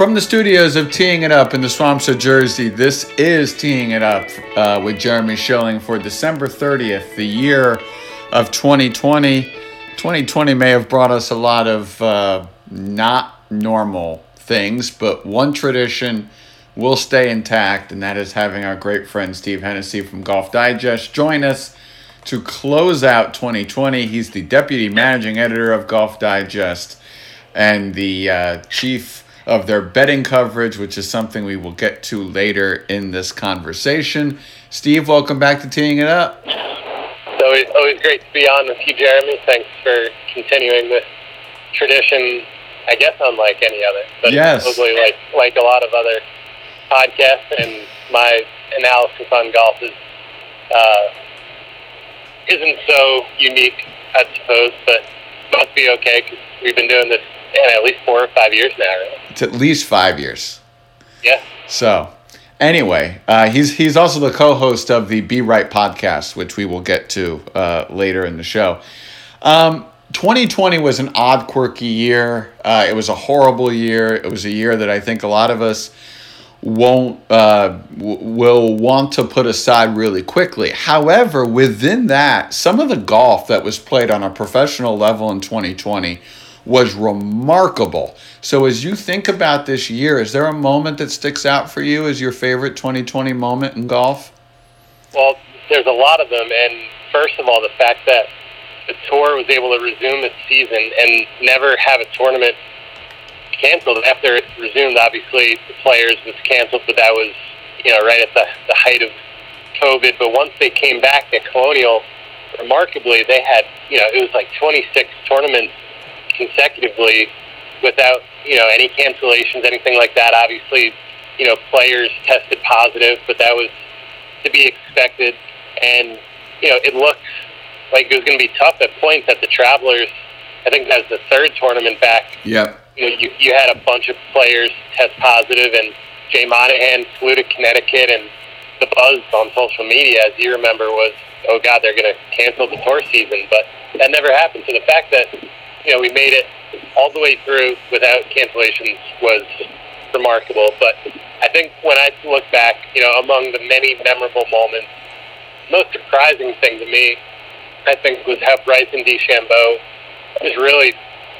From the studios of Teeing It Up in the swamps of Jersey, this is Teeing It Up uh, with Jeremy Schilling for December 30th, the year of 2020. 2020 may have brought us a lot of uh, not normal things, but one tradition will stay intact, and that is having our great friend Steve Hennessey from Golf Digest join us to close out 2020. He's the deputy managing editor of Golf Digest and the uh, chief of their betting coverage, which is something we will get to later in this conversation. Steve, welcome back to Teeing It Up. It's always, always great to be on with you, Jeremy. Thanks for continuing this tradition, I guess, unlike any other. But yes. Probably like, like a lot of other podcasts, and my analysis on golf is uh, isn't so unique, I suppose, but must be okay because we've been doing this yeah, at least four or five years now. Right? It's at least five years. Yeah. So, anyway, uh, he's he's also the co-host of the Be Right podcast, which we will get to uh, later in the show. Um, 2020 was an odd, quirky year. Uh, it was a horrible year. It was a year that I think a lot of us won't uh, will want to put aside really quickly. However, within that, some of the golf that was played on a professional level in 2020 was remarkable. So, as you think about this year, is there a moment that sticks out for you as your favorite 2020 moment in golf? Well, there's a lot of them, and first of all, the fact that the tour was able to resume its season and never have a tournament canceled after it resumed. Obviously, the players was canceled, but that was you know right at the, the height of COVID. But once they came back at Colonial, remarkably, they had you know it was like 26 tournaments consecutively without you know any cancellations, anything like that. Obviously, you know players tested positive, but that was to be expected. And you know it looked like it was going to be tough at points at the Travelers. I think that the third tournament back. Yep. You know, you, you had a bunch of players test positive, and Jay Monahan flew to Connecticut, and the buzz on social media, as you remember, was, oh God, they're going to cancel the tour season. But that never happened. So the fact that you know we made it all the way through without cancellations was remarkable. But I think when I look back, you know, among the many memorable moments, most surprising thing to me, I think, was how Bryson DeChambeau was really,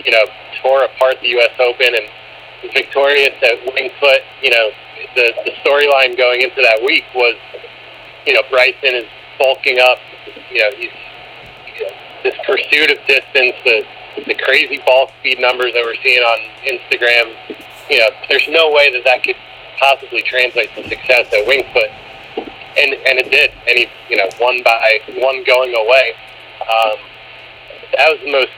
you know, tore apart the U.S. Open and was victorious at Winged Foot. You know, the the storyline going into that week was, you know, Bryson is bulking up. You know, he's you know, this pursuit of distance, the the crazy ball speed numbers that we're seeing on Instagram. You know, there's no way that that could possibly translate to success at Winged Foot, and and it did. And he, you know, won by one going away. Um, that was the most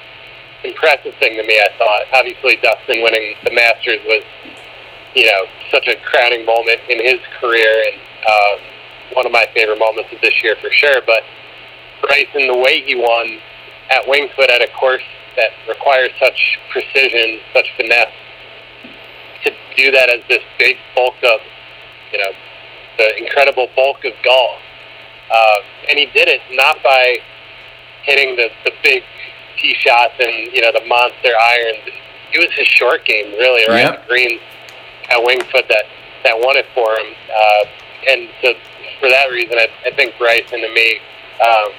impressive thing to me. I thought. Obviously, Dustin winning the Masters was, you know, such a crowning moment in his career, and um, one of my favorite moments of this year for sure. But Bryson, the way he won at Winged Foot at a course that requires such precision, such finesse, to do that as this big bulk of, you know, the incredible bulk of golf. Uh, and he did it not by hitting the, the big tee shots and, you know, the monster irons. It was his short game, really, around Yep. the green at Winged Foot that, that won it for him. Uh, and so for that reason, I, I think Bryson to me um,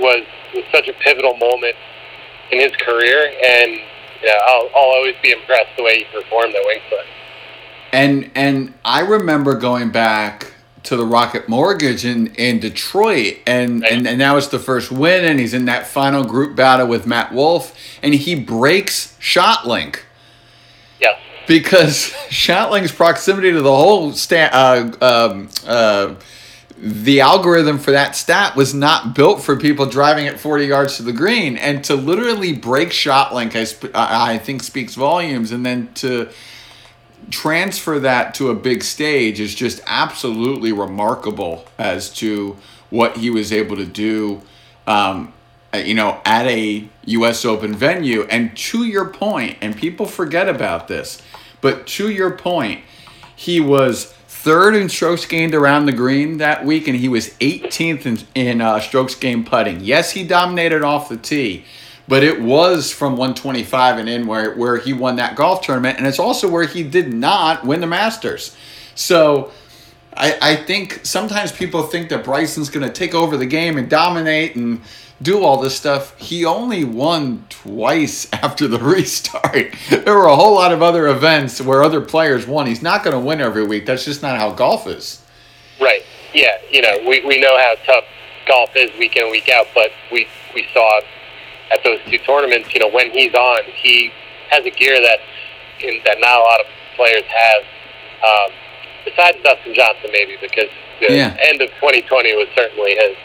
was, was such a pivotal moment in his career, and you know, I'll, I'll always be impressed the way he performed at Winged Foot. And and I remember going back to the Rocket Mortgage in, in Detroit. And, and and now it's the first win. And he's in that final group battle with Matt Wolff. And he breaks ShotLink Yes. because ShotLink's proximity to the hole stat, uh, um, uh, the algorithm for that stat was not built for people driving at 40 yards to the green. And to literally break ShotLink I, sp- I I think speaks volumes. And then to transfer that to a big stage is just absolutely remarkable as to what he was able to do um, uh, you know at a us open venue. And to your point and people forget about this but to your point he was third in strokes gained around the green that week and he was 18th in, in uh, strokes gained putting. Yes he dominated off the tee but it was from 125 and in where where he won that golf tournament, and it's also where he did not win the Masters. So. I, I think sometimes people think that Bryson's going to take over the game and dominate and do all this stuff. He only won twice after the restart. There were a whole lot of other events where other players won. He's not going to win every week. That's just not how golf is. Right. Yeah. You know, we, we know how tough golf is week in week out, but we, we saw at those two tournaments, you know, when he's on, he has a gear that in, that not a lot of players have. Um, besides Dustin Johnson, maybe because the yeah. end of 2020 was certainly his.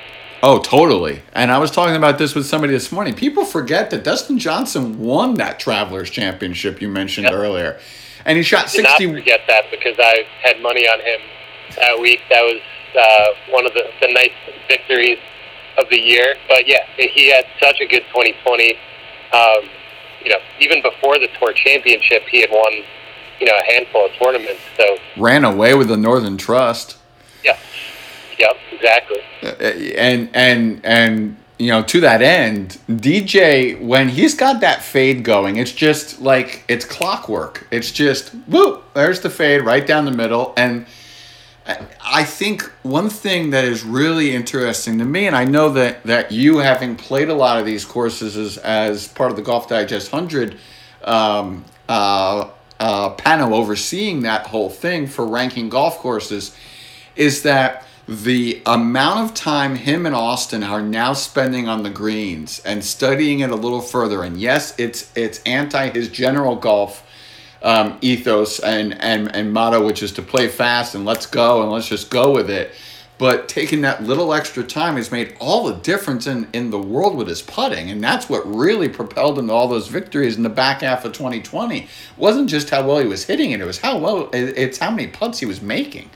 Oh, totally. And I was talking about this with somebody this morning. People forget that Dustin Johnson won that Travelers Championship you mentioned yep. earlier, and he shot Did 60. Not forget that because I had money on him that week. That was uh, one of the, the nice victories of the year. But yeah, he had such a good 2020. Um, you know, even before the Tour Championship, he had won you know a handful of tournaments. So ran away with the Northern Trust. Yeah. Yep. Exactly. Uh, and and and you know to that end, DJ when he's got that fade going, it's just like it's clockwork. It's just whoop. There's the fade right down the middle and. I think one thing that is really interesting to me, and I know that, that you, having played a lot of these courses as, as part of the Golf Digest 100 um, uh, uh, panel overseeing that whole thing for ranking golf courses is that the amount of time him and Austin are now spending on the greens and studying it a little further and yes it's it's anti his general golf um, ethos and, and and motto which is to play fast and let's go and let's just go with it but taking that little extra time has made all the difference in, in the world with his putting. And that's what really propelled him to all those victories in the back half of 2020. It wasn't just how well he was hitting it, it was how well, it's how many putts he was making.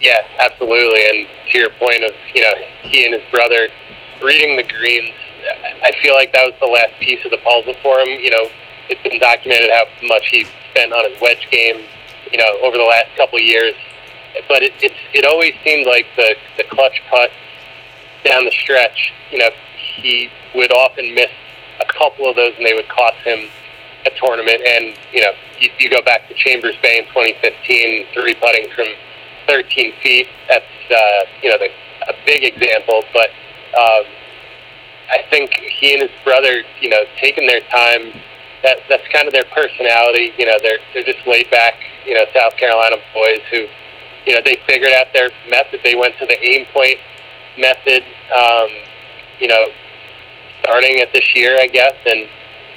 Yeah, absolutely. And to your point of, you know, he and his brother reading the greens, I feel like that was the last piece of the puzzle for him. You know, it's been documented how much he spent on his wedge game, you know, over the last couple of years but it it's, it always seemed like the the clutch putt down the stretch. You know, he would often miss a couple of those, and they would cost him a tournament. And you know, you, you go back to Chambers Bay in 2015, three putting from 13 feet. That's uh, you know the, a big example, but. Um, I think he and his brother, you know, taking their time. That that's kind of their personality. You know, they're they're just laid back. You know, South Carolina boys who you know, they figured out their method. They went to the aim point method, um, you know, starting at this year, I guess. And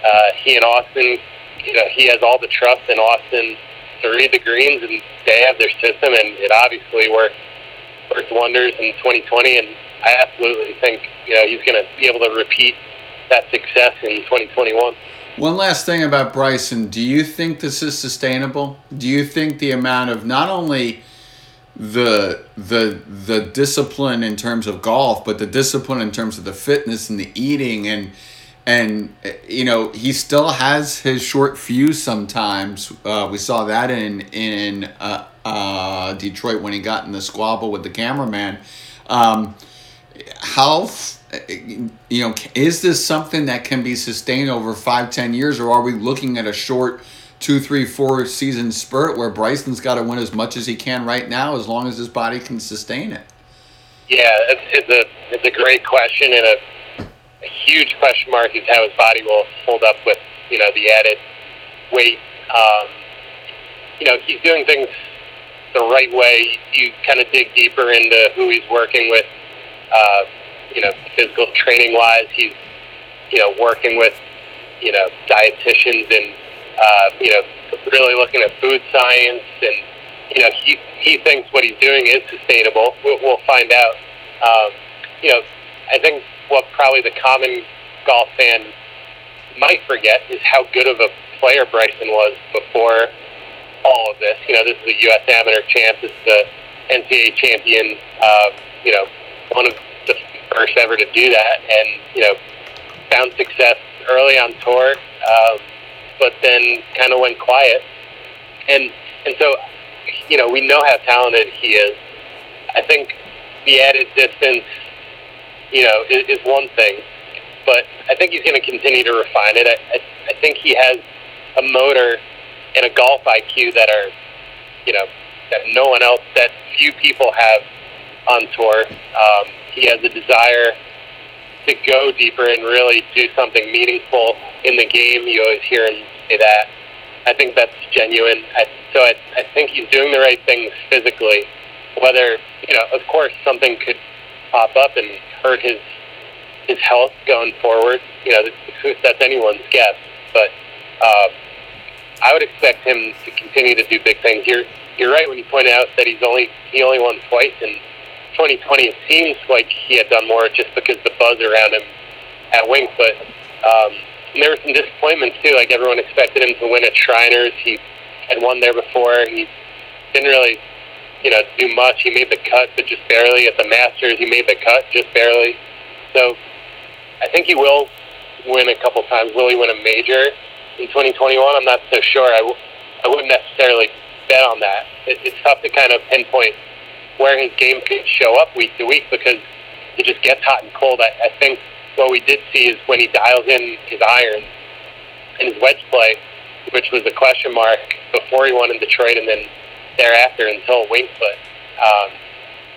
uh, he and Austin, you know, he has all the trust in Austin to read the greens, and they have their system, and it obviously worked worked wonders in 2020. And I absolutely think you know he's going to be able to repeat that success in 2021. One last thing about Bryson. Do you think this is sustainable? Do you think the amount of not only the the the discipline in terms of golf, but the discipline in terms of the fitness and the eating and and you know he still has his short fuse sometimes. Uh, we saw that in in uh, uh, Detroit when he got in the squabble with the cameraman. Um, how you know is this something that can be sustained over five ten years, or are we looking at a short two, three, four season spurt where Bryson's got to win as much as he can right now, as long as his body can sustain it? Yeah, it's, it's a it's a great question and a, a huge question mark is how his body will hold up with you know the added weight. Um, you know, he's doing things the right way. You kind of dig deeper into who he's working with. Uh, you know, physical training wise, he's you know working with you know dietitians and uh, you know, really looking at food science, and you know, he he thinks what he's doing is sustainable. We'll, we'll find out. Um, you know, I think what probably the common golf fan might forget is how good of a player Bryson was before all of this. You know, this is a U.S. amateur champ. This is the NCAA champion. Uh, you know, one of first ever to do that, and you know, found success early on tour. Um, but then kind of went quiet. And and so, you know, we know how talented he is. I think the added distance, you know, is, is one thing. but I think he's going to continue to refine it. I, I, I think he has a motor and a golf IQ that are, you know, that no one else, that few people have on tour. Um, he has a desire to go deeper and really do something meaningful in the game. You always hear him say that. I think that's genuine. I, so I, I think he's doing the right things physically. Whether you know, of course, something could pop up and hurt his his health going forward. You know, that's anyone's guess. But um, I would expect him to continue to do big things. You're you're right when you point out that he's only he only won twice in 2020. It seems like he had done more just because the buzz around him at Wink, but. Um, there were some disappointments too. Like everyone expected him to win at Shriners. He had won there before. He didn't really, you know, do much. He made the cut, but just barely. At the Masters, he made the cut just barely. So I think he will win a couple times. Will he win a major in 2021? I'm not so sure. I w- I wouldn't necessarily bet on that. It, it's tough to kind of pinpoint where his game could show up week to week because it just gets hot and cold. I, I think what we did see is when he dials in his irons and his wedge play, which was a question mark before he won in Detroit and then thereafter until Winged Foot. Um,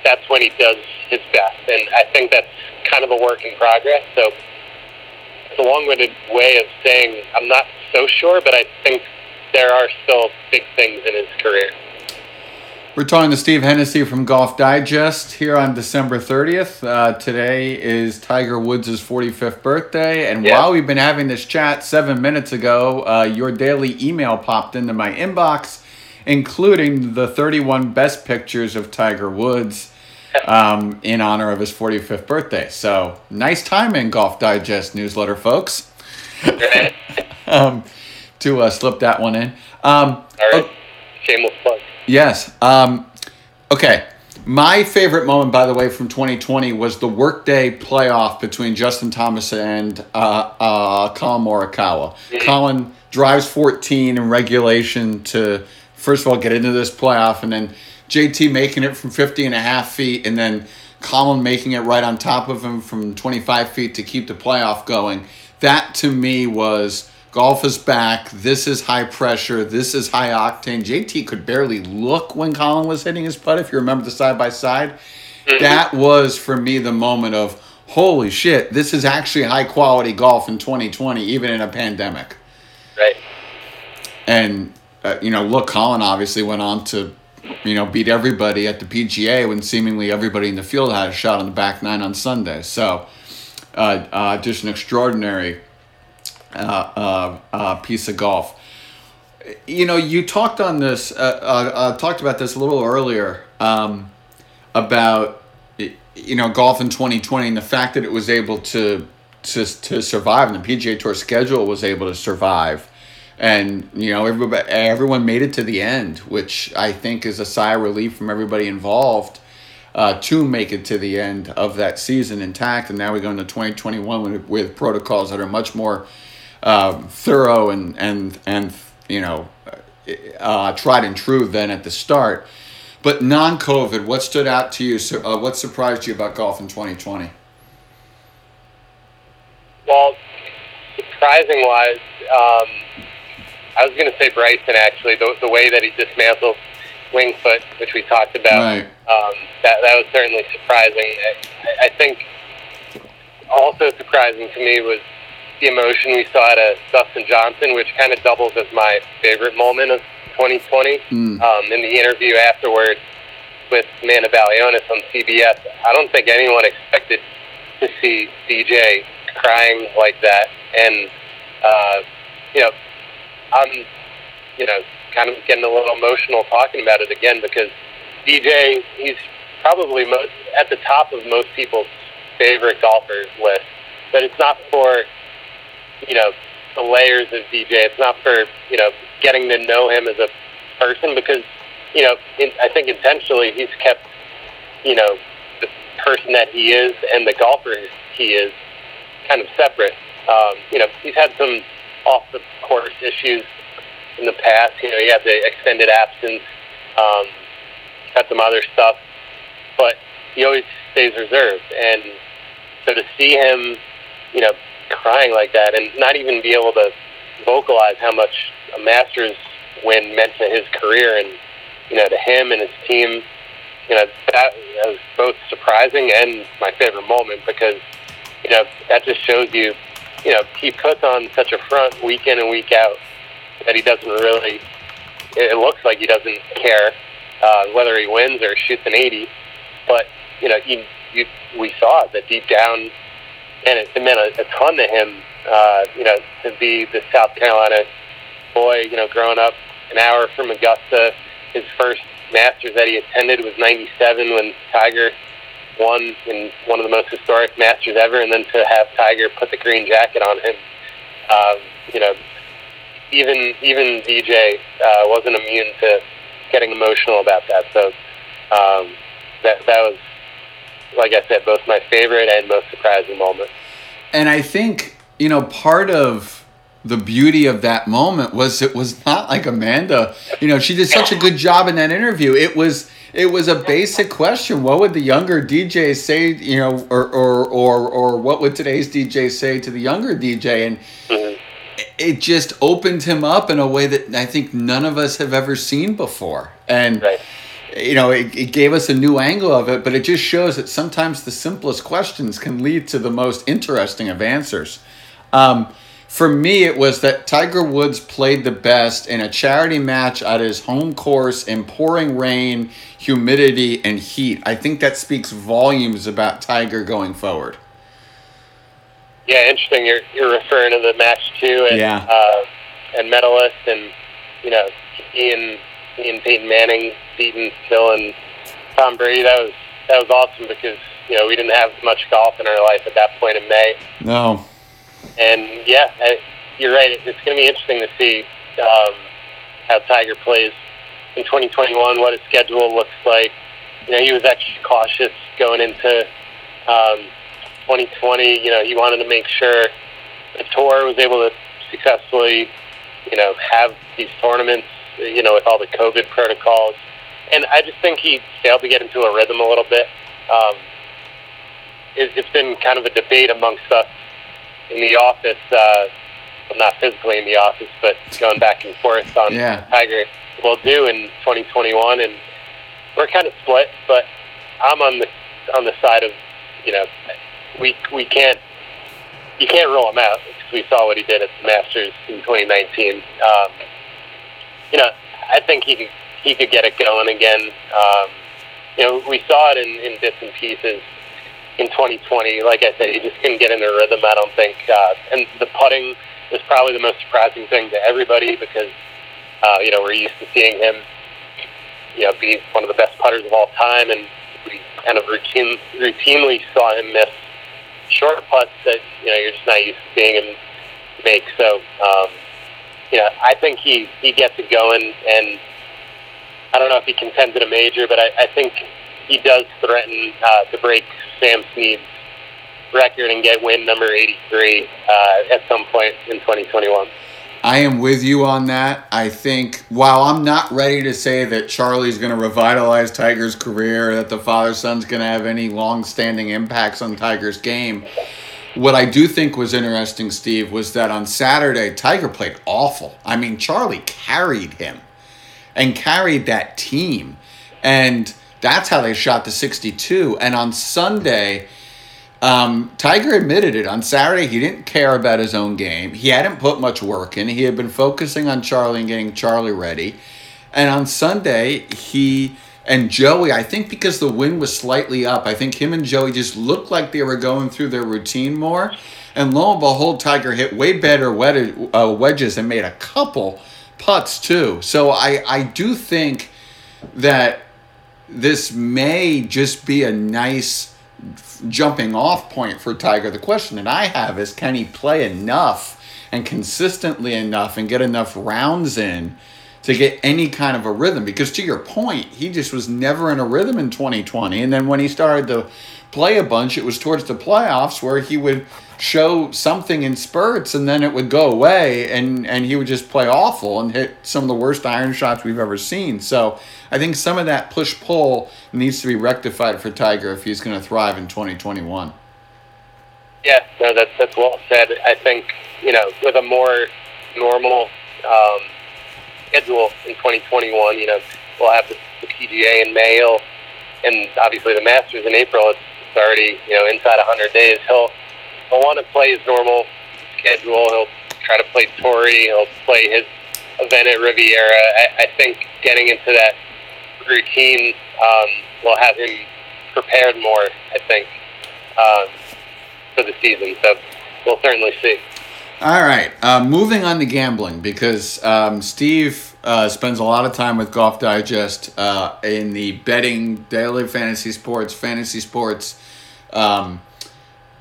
that's when he does his best, and I think that's kind of a work in progress. So it's a long-winded way of saying I'm not so sure, but I think there are still big things in his career. We're talking to Steve Hennessey from Golf Digest here on December 30th. Uh, today is Tiger Woods' 45th birthday. And yeah. while we've been having this chat seven minutes ago, uh, your daily email popped into my inbox, including the 31 best pictures of Tiger Woods um, in honor of his 45th birthday. So nice timing, Golf Digest newsletter, folks. um, to uh, slip that one in. Um, All right. Oh, Shameless plug. Yes. Um, okay. My favorite moment, by the way, from 2020 was the workday playoff between Justin Thomas and uh, uh, Collin Morikawa. Collin drives 14 in regulation to, first of all, get into this playoff, and then JT making it from 50 and a half feet, and then Collin making it right on top of him from 25 feet to keep the playoff going. That to me was Golf is back. This is high pressure. This is high octane. JT could barely look when Collin was hitting his putt, if you remember the side by side. That was, for me, the moment of holy shit, this is actually high quality golf in 2020, even in a pandemic. Right. And, uh, you know, look, Collin obviously went on to, you know, beat everybody at the PGA when seemingly everybody in the field had a shot on the back nine on Sunday. So, uh, uh, just an extraordinary uh, uh, uh, piece of golf. You know, you talked on this, talked about this a little earlier um, about you know golf in 2020 and the fact that it was able to to to survive and the PGA Tour schedule was able to survive and you know everybody everyone made it to the end which I think is a sigh of relief from everybody involved uh, to make it to the end of that season intact and now we go into 2021 with, with protocols that are much more uh, thorough and and and you know uh, tried and true then at the start. But non-COVID, what stood out to you? So, uh, what surprised you about golf in 2020? Well, surprising wise, um, I was going to say Bryson actually. The, the way that he dismantled Wingfoot, which we talked about, right. um, that that was certainly surprising. I, I think also surprising to me was the emotion we saw at a Dustin Johnson, which kind of doubles as my favorite moment of 2020. Mm. Um, in the interview afterwards with Amanda Balionis on CBS, I don't think anyone expected to see DJ crying like that. And, uh, you know, I'm, you know, kind of getting a little emotional talking about it again because DJ, he's probably most, at the top of most people's favorite golfers list. But it's not for you know, the layers of DJ. It's not for, you know, getting to know him as a person because, you know, in, I think intentionally he's kept, you know, the person that he is and the golfer he is kind of separate. Um, you know, he's had some off the course issues in the past. You know, he had the extended absence, um, had some other stuff, but he always stays reserved. And so to see him, you know, crying like that and not even be able to vocalize how much a Masters win meant to his career and you know to him and his team. You know that, was both surprising and my favorite moment because you know that just shows you you know he puts on such a front week in and week out that he doesn't really. It looks like he doesn't care uh, whether he wins or shoots an 80, but you know you, you we saw that deep down and it, it meant a, a ton to him. Uh, you know, to be the South Carolina boy, you know, growing up an hour from Augusta. His first Masters that he attended was '97 when Tiger won in one of the most historic Masters ever, and then to have Tiger put the green jacket on him. Um, you know, even even DJ uh, wasn't immune to getting emotional about that. So um, that that was like I said, both my favorite and most surprising moment. And I think, you know, part of the beauty of that moment was it was not like Amanda, you know, she did such a good job in that interview. It was it was a basic question. What would the younger DJ say, you know, or or or, or what would today's DJ say to the younger DJ? And mm-hmm. it just opened him up in a way that I think none of us have ever seen before. And right you know, it, it gave us a new angle of it, but it just shows that sometimes the simplest questions can lead to the most interesting of answers. Um, for me, it was that Tiger Woods played the best in a charity match at his home course in pouring rain, humidity, and heat. I think that speaks volumes about Tiger going forward. Yeah, interesting. You're you're referring to the match too, and yeah. uh, and medalist, and you know, Ian Ian Peyton Manning beating Phil and Tom Brady. That was that was awesome because you know we didn't have much golf in our life at that point in May. No. And yeah, I, you're right. It's going to be interesting to see um, how Tiger plays in 2021. What his schedule looks like. You know, he was extra cautious going into um, 2020. You know, he wanted to make sure the tour was able to successfully, you know, have these tournaments you know, with all the COVID protocols. And I just think he failed to get into a rhythm a little bit. Um, it, it's been kind of a debate amongst us in the office. Uh, well, not physically in the office, but going back and forth on yeah. Tiger will do in 2021, and we're kind of split. But I'm on the on the side of you know we we can't you can't rule him out because we saw what he did at the Masters in 2019. Um, you know, I think he could he could get it going again. Um, you know, we saw it in, in bits and pieces in 2020. Like I said, he just couldn't get in a rhythm. I don't think, uh, and the putting was probably the most surprising thing to everybody because uh, you know we're used to seeing him, you know, be one of the best putters of all time, and we kind of routine, routinely saw him miss short putts that you know you're just not used to seeing him make. So. Um, you know, I think he he gets it going, and I don't know if he contends at a major, but I, I think he does threaten uh, to break Sam Snead's record and get win number 83 uh, at some point in 2021. I am with you on that. I think while I'm not ready to say that Charlie's going to revitalize Tiger's career, that the father son's going to have any long standing impacts on Tiger's game, what I do think was interesting, Steve, was that on Saturday, Tiger played awful. I mean, Charlie carried him and carried that team. And that's how they shot the 62. And on Sunday, um, Tiger admitted it. On Saturday, he didn't care about his own game. He hadn't put much work in. He had been focusing on Charlie and getting Charlie ready. And on Sunday, he and Joey, I think because the wind was slightly up, I think him and Joey just looked like they were going through their routine more. And lo and behold, Tiger hit way better uh, wedges and made a couple putts too. So I, I do think that this may just be a nice jumping off point for Tiger. The question that I have is can he play enough and consistently enough and get enough rounds in? To get any kind of a rhythm. Because to your point, he just was never in a rhythm in 2020. And then when he started to play a bunch, it was towards the playoffs where he would show something in spurts and then it would go away and, and he would just play awful and hit some of the worst iron shots we've ever seen. So I think some of that push pull needs to be rectified for Tiger if he's going to thrive in 2021. Yeah, no, that's that's well said. I think you know with a more normal um, schedule in 2021, you know we'll have the, the PGA in May, he'll, and obviously the Masters in April. It's, it's already you know inside 100 days. He'll he'll want to play his normal schedule. He'll try to play Torrey. He'll play his event at Riviera. I, I think getting into that routine um, will have him prepared more. I think um, for the season. So we'll certainly see. All right, uh, moving on to gambling because um, Steve uh, spends a lot of time with Golf Digest uh, in the betting, daily fantasy sports, fantasy sports um,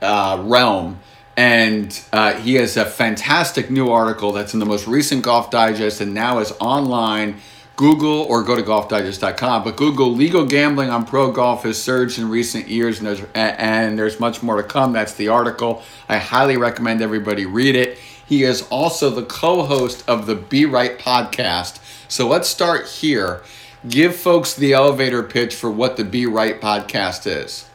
uh, realm. And uh, he has a fantastic new article that's in the most recent Golf Digest and now is online. Google or go to golfdigest.com. But Google legal gambling on pro golf has surged in recent years, and there's and there's much more to come. That's the article. I highly recommend everybody read it. He is also the co-host of the Be Right podcast. So let's start here. Give folks the elevator pitch for what the Be Right podcast is.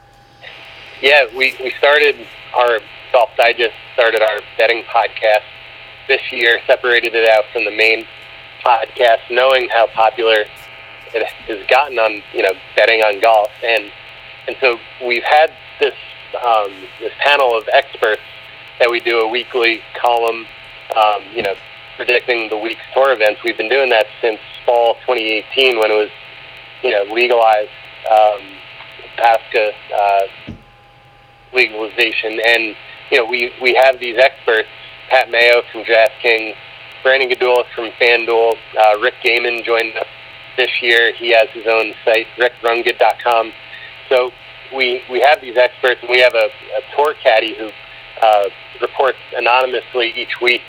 Yeah, we, we started our Golf Digest started our betting podcast this year, separated it out from the main podcast, knowing how popular it has gotten on you know betting on golf, and and so we've had this um, this panel of experts that we do a weekly column, um, you know, predicting the week's tour events. We've been doing that since fall 2018 when it was you know legalized um, PASPA uh, legalization, and you know we we have these experts, Pat Mayo from DraftKings Brandon Gdula from FanDuel. Uh, Rick Gehman joined us this year. He has his own site, rickrungood.com. So we we have these experts, and we have a, a tour caddy who uh, reports anonymously each week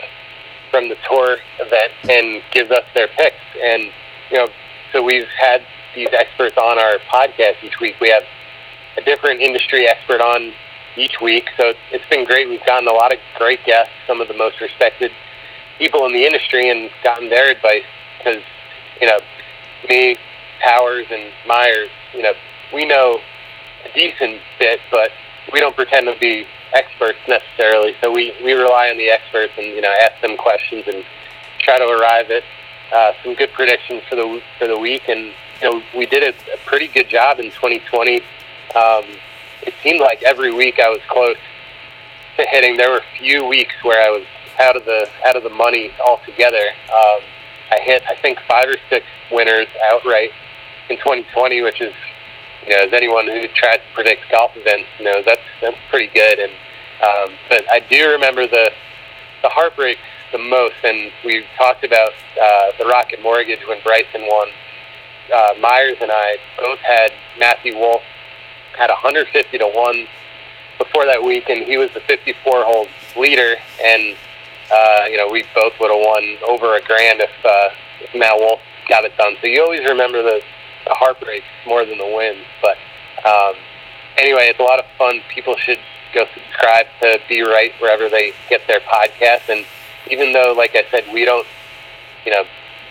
from the tour event and gives us their picks. And you know, so we've had these experts on our podcast each week. We have a different industry expert on each week, so it's been great. We've gotten a lot of great guests, some of the most respected people in the industry and gotten their advice because you know me, Powers, and Myers, you know, we know a decent bit, but we don't pretend to be experts necessarily. So we we rely on the experts and you know ask them questions and try to arrive at uh, some good predictions for the for the week. And you know we did a, a pretty good job in 2020. Um, it seemed like every week I was close to hitting. There were a few weeks where I was out of the out of the money altogether. Um, I hit I think five or six winners outright in 2020, which is you know as anyone who tried to predict golf events knows that's that's pretty good. And um, but I do remember the the heartbreak the most, and we talked about uh, the Rocket Mortgage when Bryson won. Uh, Myers and I both had Matthew Wolff had 150 to one before that week, and he was the 54 hole leader, and uh, you know, we both would have won over a grand if, uh, if Matt Wolff got it done. So you always remember the, the heartbreaks more than the wins. But um, anyway, it's a lot of fun. People should go subscribe to Be Right wherever they get their podcasts. And even though, like I said, we don't, you know,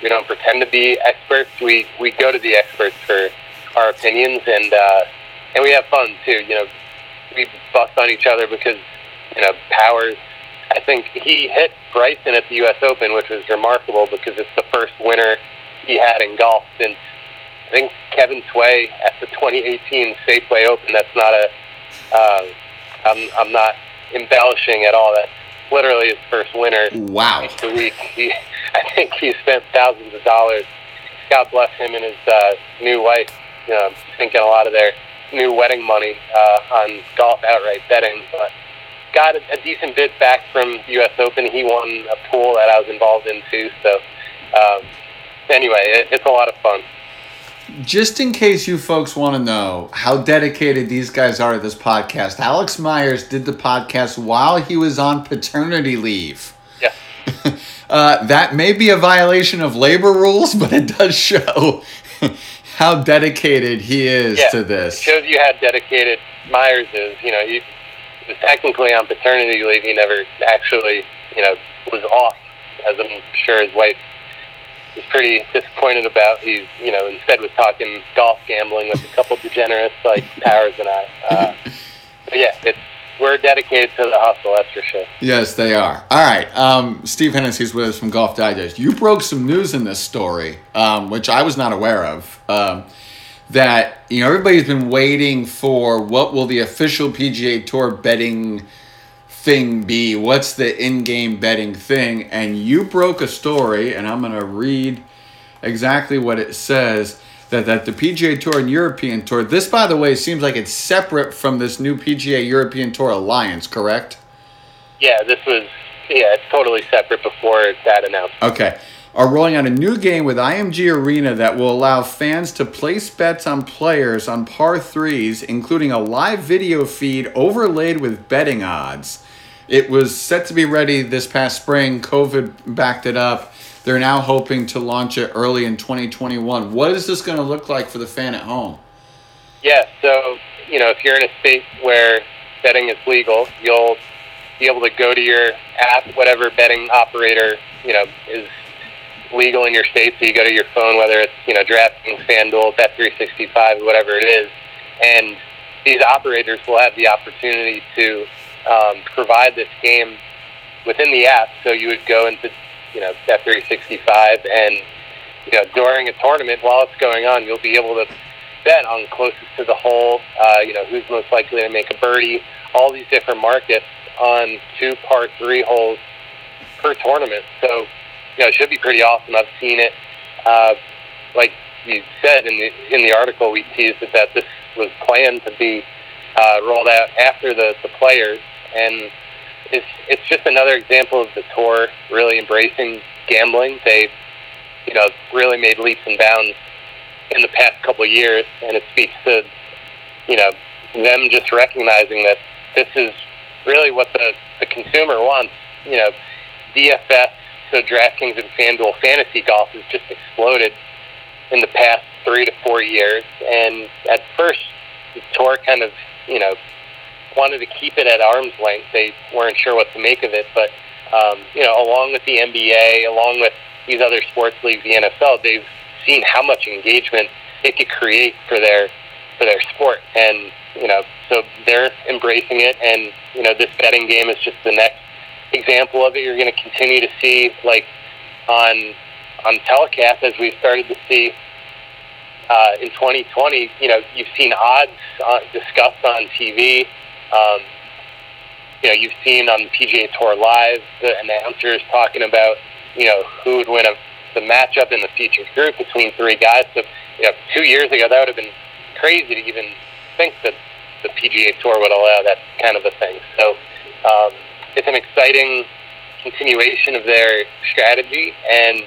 we don't pretend to be experts. We we go to the experts for our opinions, and uh, and we have fun too. You know, we bust on each other because you know Powers I think he hit Bryson at the U.S. Open, which was remarkable because it's the first winner he had in golf since I think Kevin Tway at the 2018 Safeway Open. That's not a. Uh, I'm I'm not embellishing at all. That's literally his first winner. Wow. The week he, I think he spent thousands of dollars. God bless him and his uh, new wife. You know, sinking a lot of their new wedding money uh, on golf outright betting, but got a, a decent bit back from U.S. Open. He won a pool that I was involved in too. So um, anyway, it, it's a lot of fun. Just in case you folks want to know how dedicated these guys are to this podcast, Alex Myers did the podcast while he was on paternity leave. Yeah. uh, that may be a violation of labor rules, but it does show how dedicated he is yeah, to this. It shows you how dedicated Myers is. You know, he, was technically on paternity leave. He never actually, you know, was off, as I'm sure his wife was pretty disappointed about. He, you know, instead was talking golf gambling with a couple degenerates like Powers and I. Uh, but yeah, it's we're dedicated to the hustle. That's for sure. Yes, they are. All right. Um, Steve Hennessey's with us from Golf Digest. You broke some news in this story, um, which I was not aware of. Um, that you know everybody's been waiting for what will the official PGA Tour betting thing be? What's the in-game betting thing? And you broke a story, and I'm going to read exactly what it says. That, that the PGA Tour and European Tour. This, by the way, seems like it's separate from this new PGA European Tour alliance, correct? Yeah, this was yeah, it's totally separate before that announcement. Okay are rolling out a new game with IMG Arena that will allow fans to place bets on players on par threes, including a live video feed overlaid with betting odds. It was set to be ready this past spring. COVID backed it up. They're now hoping to launch it early in 2021. What is this going to look like for the fan at home? Yeah, so, you know, if you're in a state where betting is legal, you'll be able to go to your app, whatever betting operator, you know, is legal in your state, so you go to your phone, whether it's you know DraftKings, FanDuel, Bet365, whatever it is, and these operators will have the opportunity to um, provide this game within the app. So you would go into you know Bet365, and you know during a tournament while it's going on, you'll be able to bet on closest to the hole. Uh, you know who's most likely to make a birdie. All these different markets on two par three holes per tournament. So you know, it should be pretty awesome. I've seen it. Uh, like you said in the in the article, we teased that, that this was planned to be uh, rolled out after the the players, and it's it's just another example of the tour really embracing gambling. They, you know, really made leaps and bounds in the past couple of years, and it speaks to, you know, them just recognizing that this is really what the the consumer wants. You know, DFS so DraftKings and FanDuel fantasy golf has just exploded in the past three to four years. And at first, the tour kind of, you know, wanted to keep it at arm's length. They weren't sure what to make of it, but um, you know, along with the NBA, along with these other sports leagues, the NFL, they've seen how much engagement it could create for their for their sport, and you know, so they're embracing it. And you know, this betting game is just the next example of it. You're going to continue to see like on on telecast as we've started to see uh, in 2020. You know, you've seen odds uh, discussed on TV. Um, you know, you've seen on PGA Tour Live the announcers talking about you know who would win a, the matchup in the featured group between three guys. So you know, two years ago that would have been crazy to even think that the PGA Tour would allow that kind of a thing. So. Um, it's an exciting continuation of their strategy, and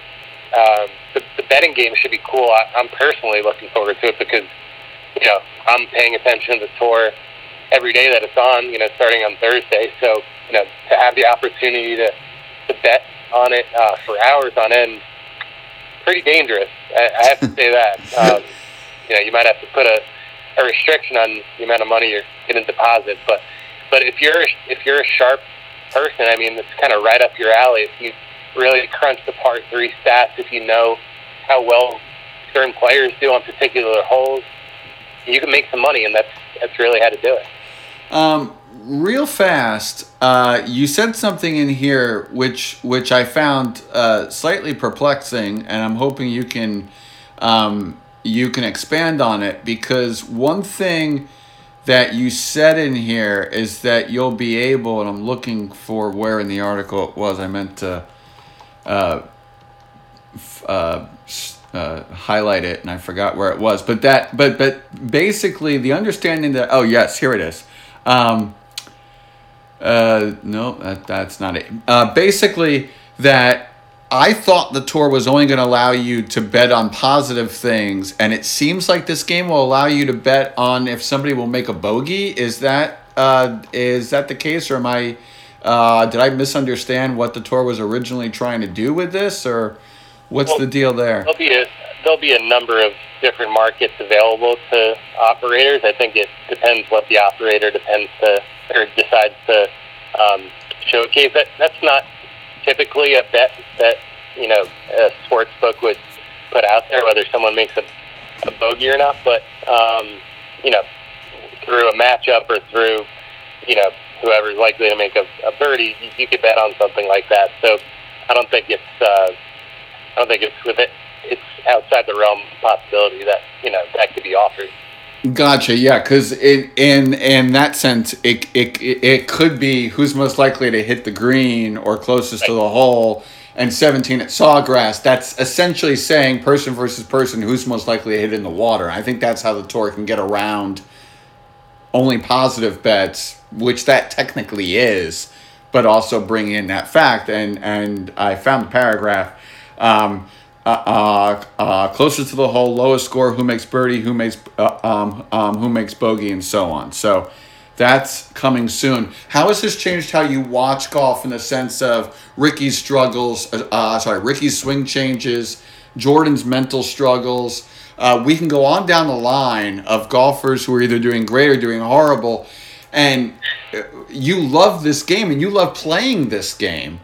um, the, the betting game should be cool. I, I'm personally looking forward to it because you know I'm paying attention to the tour every day that it's on. You know, starting on Thursday, so you know to have the opportunity to to bet on it uh, for hours on end, pretty dangerous. I, I have to say that. Um, you know, you might have to put a, a restriction on the amount of money you're going to deposit, but but if you're if you're a sharp person, I mean, it's kind of right up your alley. If you really crunch the par three stats, if you know how well certain players do on particular holes, you can make some money, and that's that's really how to do it. Um, real fast, uh, you said something in here which which I found uh, slightly perplexing, and I'm hoping you can um, you can expand on it because one thing that you said in here is that you'll be able, and I'm looking for where in the article it was. I meant to uh, uh, uh, highlight it, and I forgot where it was. But that, but but basically, the understanding that oh yes, here it is. Um, uh, no, that, that's not it. Uh, basically, that I thought the tour was only going to allow you to bet on positive things, and it seems like this game will allow you to bet on if somebody will make a bogey. Is that uh, is that the case, or am I uh, did I misunderstand what the tour was originally trying to do with this, or what's well, the deal there? There'll be a there'll be a number of different markets available to operators. I think it depends what the operator depends to or decides to um, showcase. That that's not typically a bet that you know a sports book would put out there, whether someone makes a, a bogey or not. But um, you know, through a matchup or through you know whoever's likely to make a, a birdie, you, you could bet on something like that. So I don't think it's uh, I don't think it's with it. It's outside the realm of possibility that you know that could be offered. Gotcha. Yeah, because in in that sense, it, it it could be who's most likely to hit the green or closest right. to the hole, and seventeen at Sawgrass. That's essentially saying person versus person who's most likely to hit in the water. I think that's how the tour can get around only positive bets, which that technically is, but also bring in that fact. And and I found the paragraph. Um, uh, uh, closer to the hole, lowest score, who makes birdie, who makes uh, um, um, who makes bogey, and so on. So that's coming soon. How has this changed how you watch golf in the sense of Ricky's struggles? Uh, uh sorry, Ricky's swing changes, Jordan's mental struggles. Uh, we can go on down the line of golfers who are either doing great or doing horrible, and you love this game and you love playing this game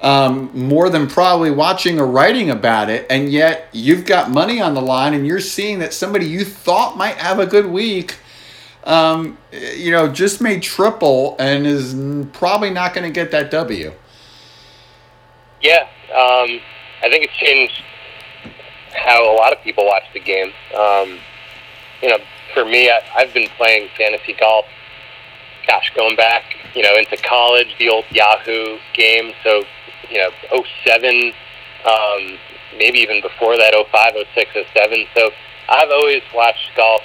um, more than probably watching or writing about it. And yet you've got money on the line and you're seeing that somebody you thought might have a good week, um, you know, just made triple and is probably not going to get that W. Yeah. Um, I think it's changed how a lot of people watch the game. Um, you know, for me, I, I've been playing fantasy golf gosh, going back, you know, into college, the old Yahoo game. So you know, 07, um, maybe even before that, 05, 06, 07. So I've always watched golf,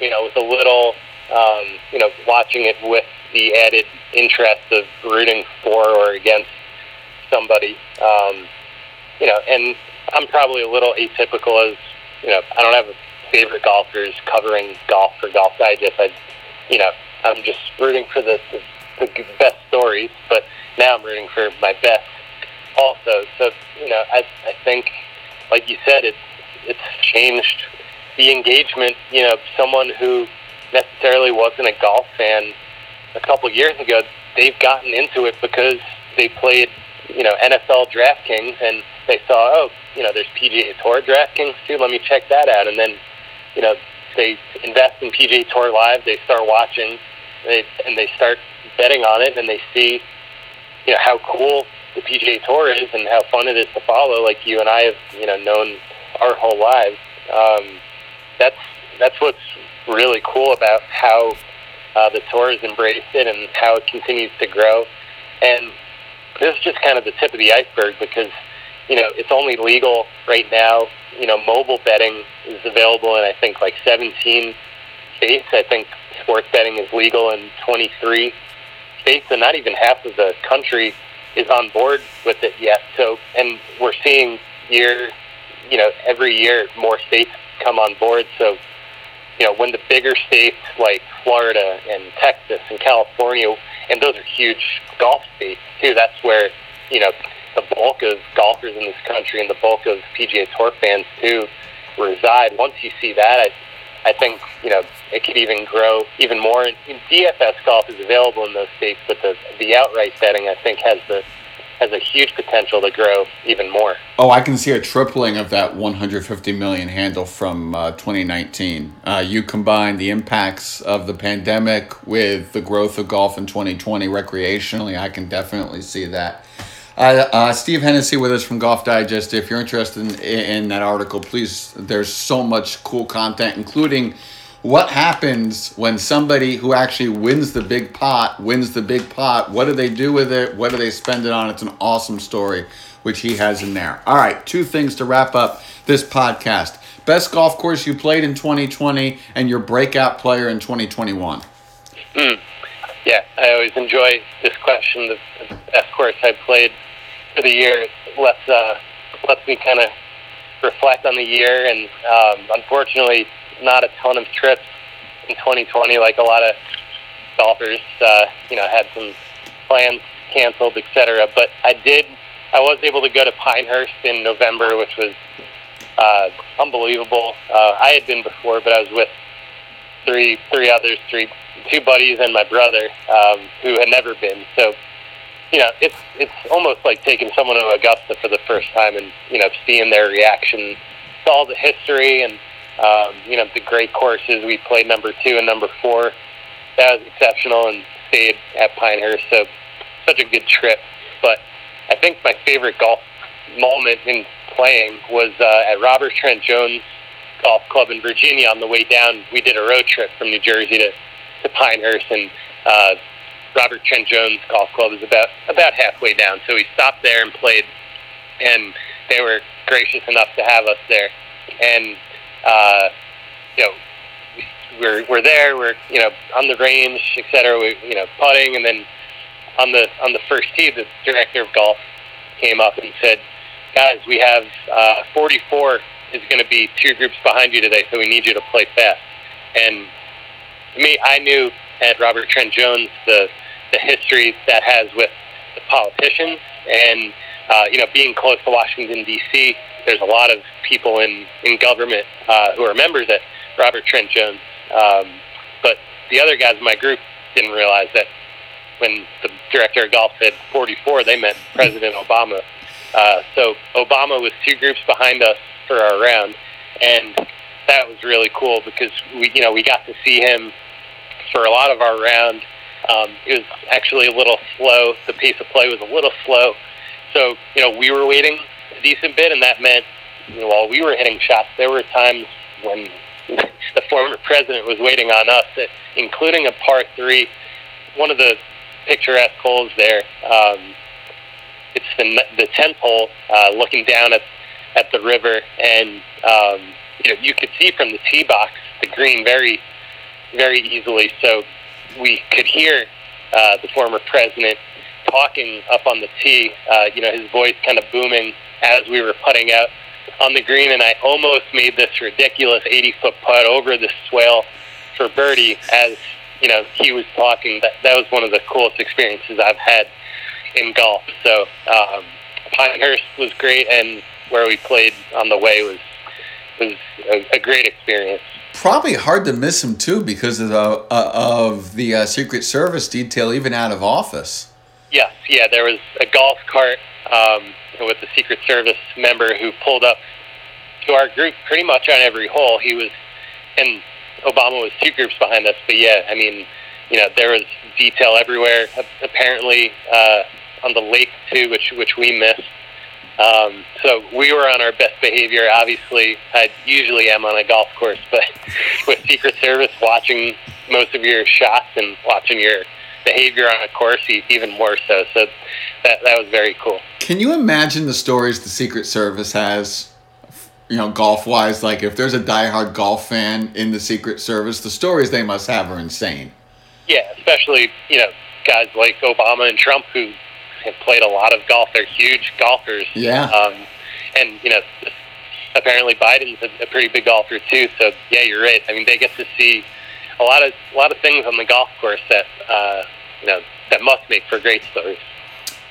you know, with a little, um, you know, watching it with the added interest of rooting for or against somebody. Um, you know, and I'm probably a little atypical as, you know, I don't have favorite golfers covering golf for Golf Digest. I, you know, I'm just rooting for the, the, the best stories, but now I'm rooting for my best also. So you know, I I think, like you said, it's it's changed the engagement. You know, someone who necessarily wasn't a golf fan a couple years ago, they've gotten into it because they played, you know, NFL DraftKings and they saw, oh, you know, there's PGA Tour DraftKings too. Let me check that out. And then, you know, they invest in PGA Tour Live. They start watching, they, and they start betting on it, and they see, you know, how cool the PGA Tour is and how fun it is to follow, like you and I have, you know, known our whole lives. Um, that's that's what's really cool about how uh, the tour has embraced it and how it continues to grow. And this is just kind of the tip of the iceberg because you know it's only legal right now. You know, mobile betting is available in I think like 17 states. I think sports betting is legal in 23 states, and not even half of the country is on board with it yet. So, and we're seeing year, you know, every year more states come on board. So, you know, when the bigger states like Florida and Texas and California, and those are huge golf states too. That's where you know the bulk of golfers in this country and the bulk of PGA Tour fans too reside. Once you see that, I think you know it could even grow even more. And DFS golf is available in those states, but the the outright betting I think has the has a huge potential to grow even more. Oh, I can see a tripling of that 150 million handle from uh, 2019. Uh, you combine the impacts of the pandemic with the growth of golf in 2020 recreationally. I can definitely see that. Uh, uh, Steve Hennessey with us from Golf Digest. If you're interested in, in, that article, please, there's so much cool content, including what happens when somebody who actually wins the big pot wins the big pot. What do they do with it? What do they spend it on? It's an awesome story, which he has in there. All right, two things to wrap up this podcast. Best golf course you played in 2020 and your breakout player in 2021. Mm. Yeah, I always enjoy this question. The, best course I played for the year lets uh, lets me kind of reflect on the year, and um, unfortunately, not a ton of trips in 2020 like a lot of golfers. Uh, you know, had some plans canceled, etc. But I did. I was able to go to Pinehurst in November, which was uh, unbelievable. Uh, I had been before, but I was with three three others, three two buddies and my brother um, who had never been. So, you know, it's it's almost like taking someone to Augusta for the first time and you know seeing their reaction to all the history and um, you know the great courses we played number two and number four. That was exceptional, and stayed at Pinehurst, so such a good trip. But I think my favorite golf moment in playing was uh, at Robert Trent Jones Golf Club in Virginia. On the way down, we did a road trip from New Jersey to, to Pinehurst, and uh, Robert Trent Jones Golf Club is about about halfway down. So we stopped there and played, and they were gracious enough to have us there. And uh, you know, we're we're there. We're you know on the range, et cetera. We you know putting, and then on the on the first tee, the director of golf came up and said, "Guys, we have uh, 44 is going to be two groups behind you today, so we need you to play fast." And to me, I knew at Robert Trent Jones the the history that has with the politicians, and uh, you know, being close to Washington D.C., there's a lot of people in in government uh, who are members at Robert Trent Jones. Um, but the other guys in my group didn't realize that when the director of golf said 44, they meant President Obama. Uh, so Obama was two groups behind us for our round, and that was really cool because we, you know, we got to see him for a lot of our round. Um, it was actually a little slow. The pace of play was a little slow. So, you know, we were waiting a decent bit, and that meant you know, while we were hitting shots, there were times when the former president was waiting on us, including a par three. One of the picturesque holes there. Um, it's the the tenth hole, uh, looking down at at the river, and um, you know you could see from the tee box the green very very easily. So we could hear uh, the former president talking up on the tee. Uh, you know his voice kind of booming as we were putting out on the green, and I almost made this ridiculous 80 foot putt over the swale for birdie as you know he was talking. That that was one of the coolest experiences I've had in golf. So um, Pinehurst was great, and where we played on the way was was a, a great experience. Probably hard to miss him too because of the uh, of the uh, Secret Service detail, even out of office. Yes, yeah, there was a golf cart. Um, with the Secret Service member who pulled up to our group pretty much on every hole. He was, and Obama was two groups behind us. But yeah, I mean, you know, there was detail everywhere. Apparently, uh, on the lake too, which which we missed. Um, so we were on our best behavior. Obviously, I usually am on a golf course, but with Secret Service watching most of your shots and watching your behavior on a course even more so. So that that was very cool. Can you imagine the stories the Secret Service has? You know, golf wise, like if there's a diehard golf fan in the Secret Service, the stories they must have are insane. Yeah, especially you know guys like Obama and Trump who have played a lot of golf. They're huge golfers. Yeah. Um, and you know, apparently Biden's a, a pretty big golfer too. So yeah, you're right. I mean, they get to see a lot of a lot of things on the golf course that uh, you know that must make for great stories.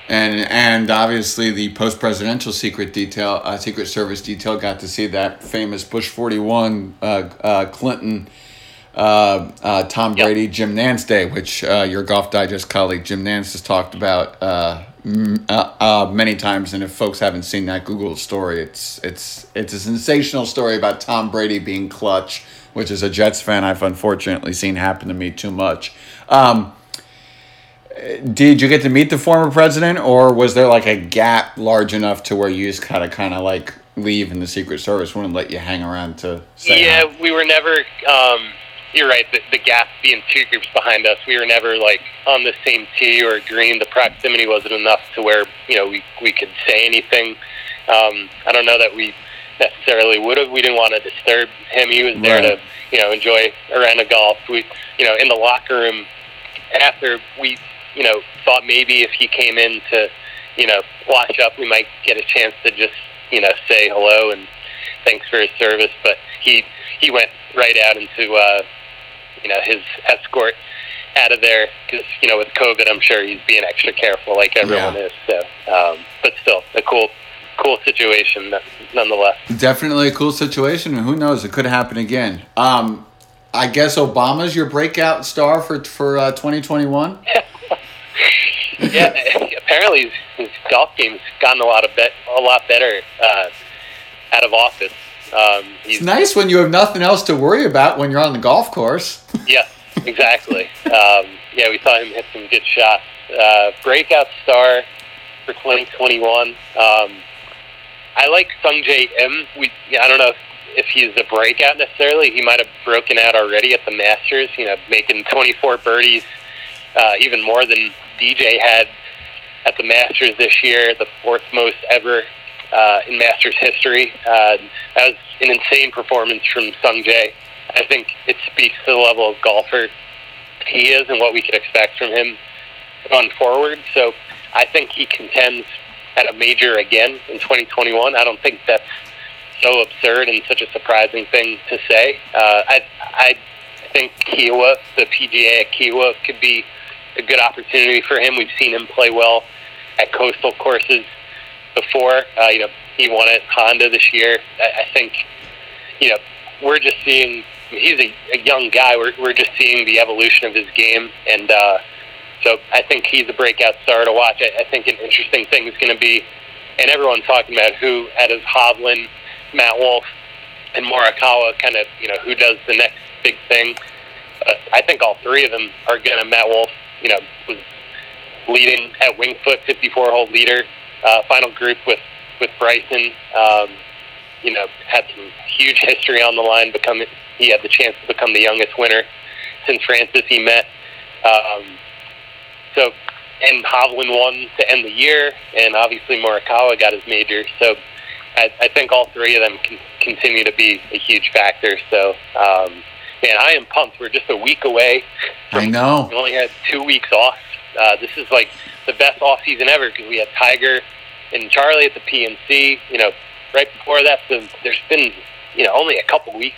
And and obviously the post presidential secret detail, uh, Secret Service detail, got to see that famous Bush forty one uh, uh, Clinton. Uh, uh, Tom Brady, yep. Jim Nantz Day, which uh, your Golf Digest colleague Jim Nantz has talked about m- many times, and if folks haven't seen that, Google the story. It's it's it's a sensational story about Tom Brady being clutch, which is a Jets fan I've unfortunately seen happen to me too much. Um, did you get to meet the former president, or was there like a gap large enough to where you just kind of kind of like leave and the Secret Service wouldn't let you hang around to say? Yeah, hi? we were never. Um, you're right. The, the gap being two groups behind us, we were never like on the same tee or green. The proximity wasn't enough to where you know we we could say anything. Um, I don't know that we necessarily would have. We didn't want to disturb him. He was there right. to you know enjoy a round of golf. We you know in the locker room after we you know, thought maybe if he came in to, you know, wash up, we might get a chance to just, you know, say hello and thanks for his service. But he he went right out into, uh, you know, his escort out of there because you know with COVID, I'm sure he's being extra careful like everyone yeah. is. So, um, but still, a cool cool situation nonetheless. Definitely a cool situation, and who knows, it could happen again. Um, I guess Obama's your breakout star for for uh, 2021. yeah, apparently his, his golf game's gotten a lot of bet, a lot better uh, out of office. Um, it's nice when you have nothing else to worry about when you're on the golf course. Yeah, exactly. Um, yeah, we saw him hit some good shots. Uh, breakout star for 2021. Um, I like Sungjae Im. We, I don't know if, if he's a breakout necessarily. He might have broken out already at the Masters. You know, making 24 birdies, uh, even more than DJ had at the Masters this year, the fourth most ever uh, in Masters history. Uh, that was an insane performance from Sungjae. I think it speaks to the level of golfer he is and what we can expect from him going forward. So I think he contends at a major again in 2021. I don't think that's so absurd and such a surprising thing to say. Uh, I I think Kiawah, the PGA at Kiawah, could be a good opportunity for him. We've seen him play well at coastal courses before. Uh, you know, he won at Honda this year. I, I think, you know, we're just seeing. He's a, a young guy. We're we're just seeing the evolution of his game, and uh, so I think he's a breakout star to watch. I, I think an interesting thing is going to be, and everyone's talking about who out of Hovland, Matt Wolff, and Morikawa, kind of you know who does the next big thing. Uh, I think all three of them are going to. Matt Wolff, you know, was leading at Winged Foot, 54 hole leader, uh, final group with with Bryson. Um, you know, had some huge history on the line. Become he had the chance to become the youngest winner since Francis Ouimet. Um, so, and Hovland won to end the year, and obviously Morikawa got his major. So, I, I think all three of them can continue to be a huge factor. So, um, man, I am pumped. We're just a week away. I know. We only had two weeks off. Uh, this is like the best off season ever because we had Tiger and Charlie at the PNC. You know, right before that, so there's been you know only a couple weeks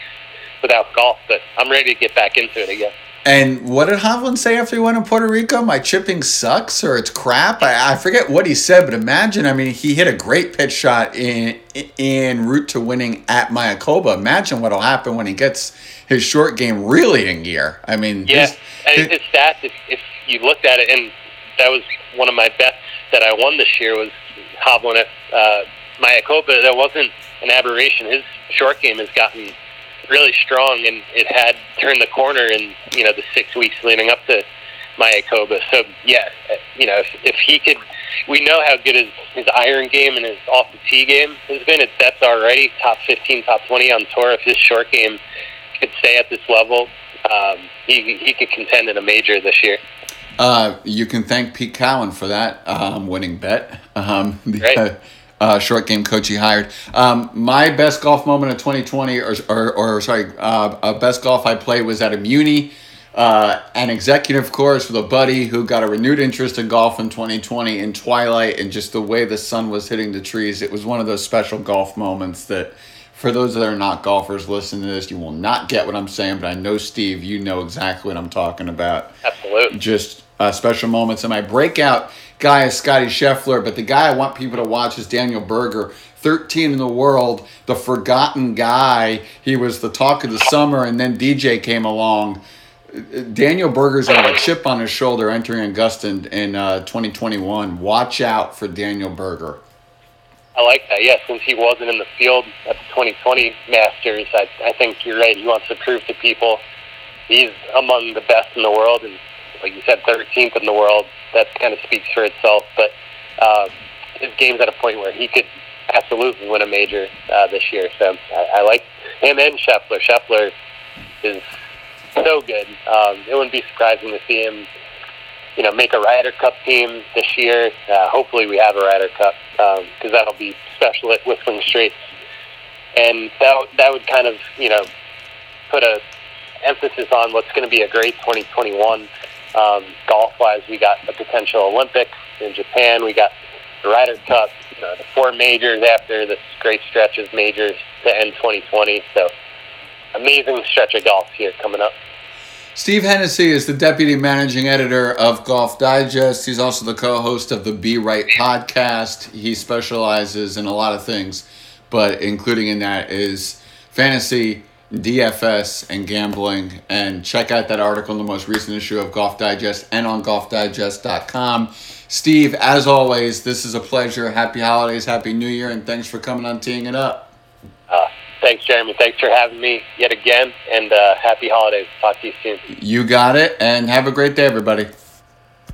without golf, but I'm ready to get back into it again. And what did Hovland say after he went to Puerto Rico? My chipping sucks or it's crap. I, I forget what he said, but imagine. I mean, he hit a great pitch shot in in route to winning at Mayakoba. Imagine what'll happen when he gets his short game really in gear. I mean, yeah, his, and his stats. If, if you looked at it, and that was one of my bets that I won this year was Hovland at uh, Mayakoba. That wasn't an aberration. His short game has gotten really strong, and it had turned the corner in you know the six weeks leading up to Mayakoba. So yeah, you know if, if he could, we know how good his his iron game and his off the tee game has been. It's that's already top fifteen, top twenty on tour. If his short game could stay at this level, um, he he could contend in a major this year. Uh, you can thank Pete Cowan for that um, winning bet. Um, the, right uh, short game coach he hired. Um, my best golf moment of 2020, or, or, or sorry, uh, best golf I played was at a Muni, uh, an executive course with a buddy who got a renewed interest in golf in 2020 in twilight and just the way the sun was hitting the trees. It was one of those special golf moments that. For those that are not golfers listening to this, you will not get what I'm saying, but I know, Steve, you know exactly what I'm talking about. Absolutely. Just uh, special moments. And my breakout guy is Scottie Scheffler, but the guy I want people to watch is Daniel Berger. 13 in the world, the forgotten guy. He was the talk of the summer, and then DJ came along. Daniel Berger's got a chip on his shoulder entering Augusta in, in uh, 2021. Watch out for Daniel Berger. I like that. Yeah, since he wasn't in the field at the 2020 Masters, I, I think you're right. He wants to prove to people he's among the best in the world, and like you said, 13th in the world. That kind of speaks for itself. But uh, his game's at a point where he could absolutely win a major uh, this year. So I, I like him and Scheffler. Scheffler is so good. Um, it wouldn't be surprising to see him, you know, make a Ryder Cup team this year. Uh, hopefully, we have a Ryder Cup because um, that'll be special at Whistling Straits, and that that would kind of you know put a emphasis on what's going to be a great 2021 um, golf wise, we got the potential Olympics in Japan. We got the Ryder Cup, you know, the four majors after this great stretch of majors to end 2020. So, amazing stretch of golf here coming up. Steve Hennessey is the deputy managing editor of Golf Digest. He's also the co host of the Be Right podcast. He specializes in a lot of things, but including in that is fantasy DFS and gambling. And check out that article in the most recent issue of Golf Digest and on golfdigest.com. Steve, as always, this is a pleasure. Happy holidays, happy new year, and thanks for coming on Teeing It Up. Uh, Thanks, Jeremy. Thanks for having me yet again, and uh, happy holidays. Talk to you soon. You got it, and have a great day, everybody.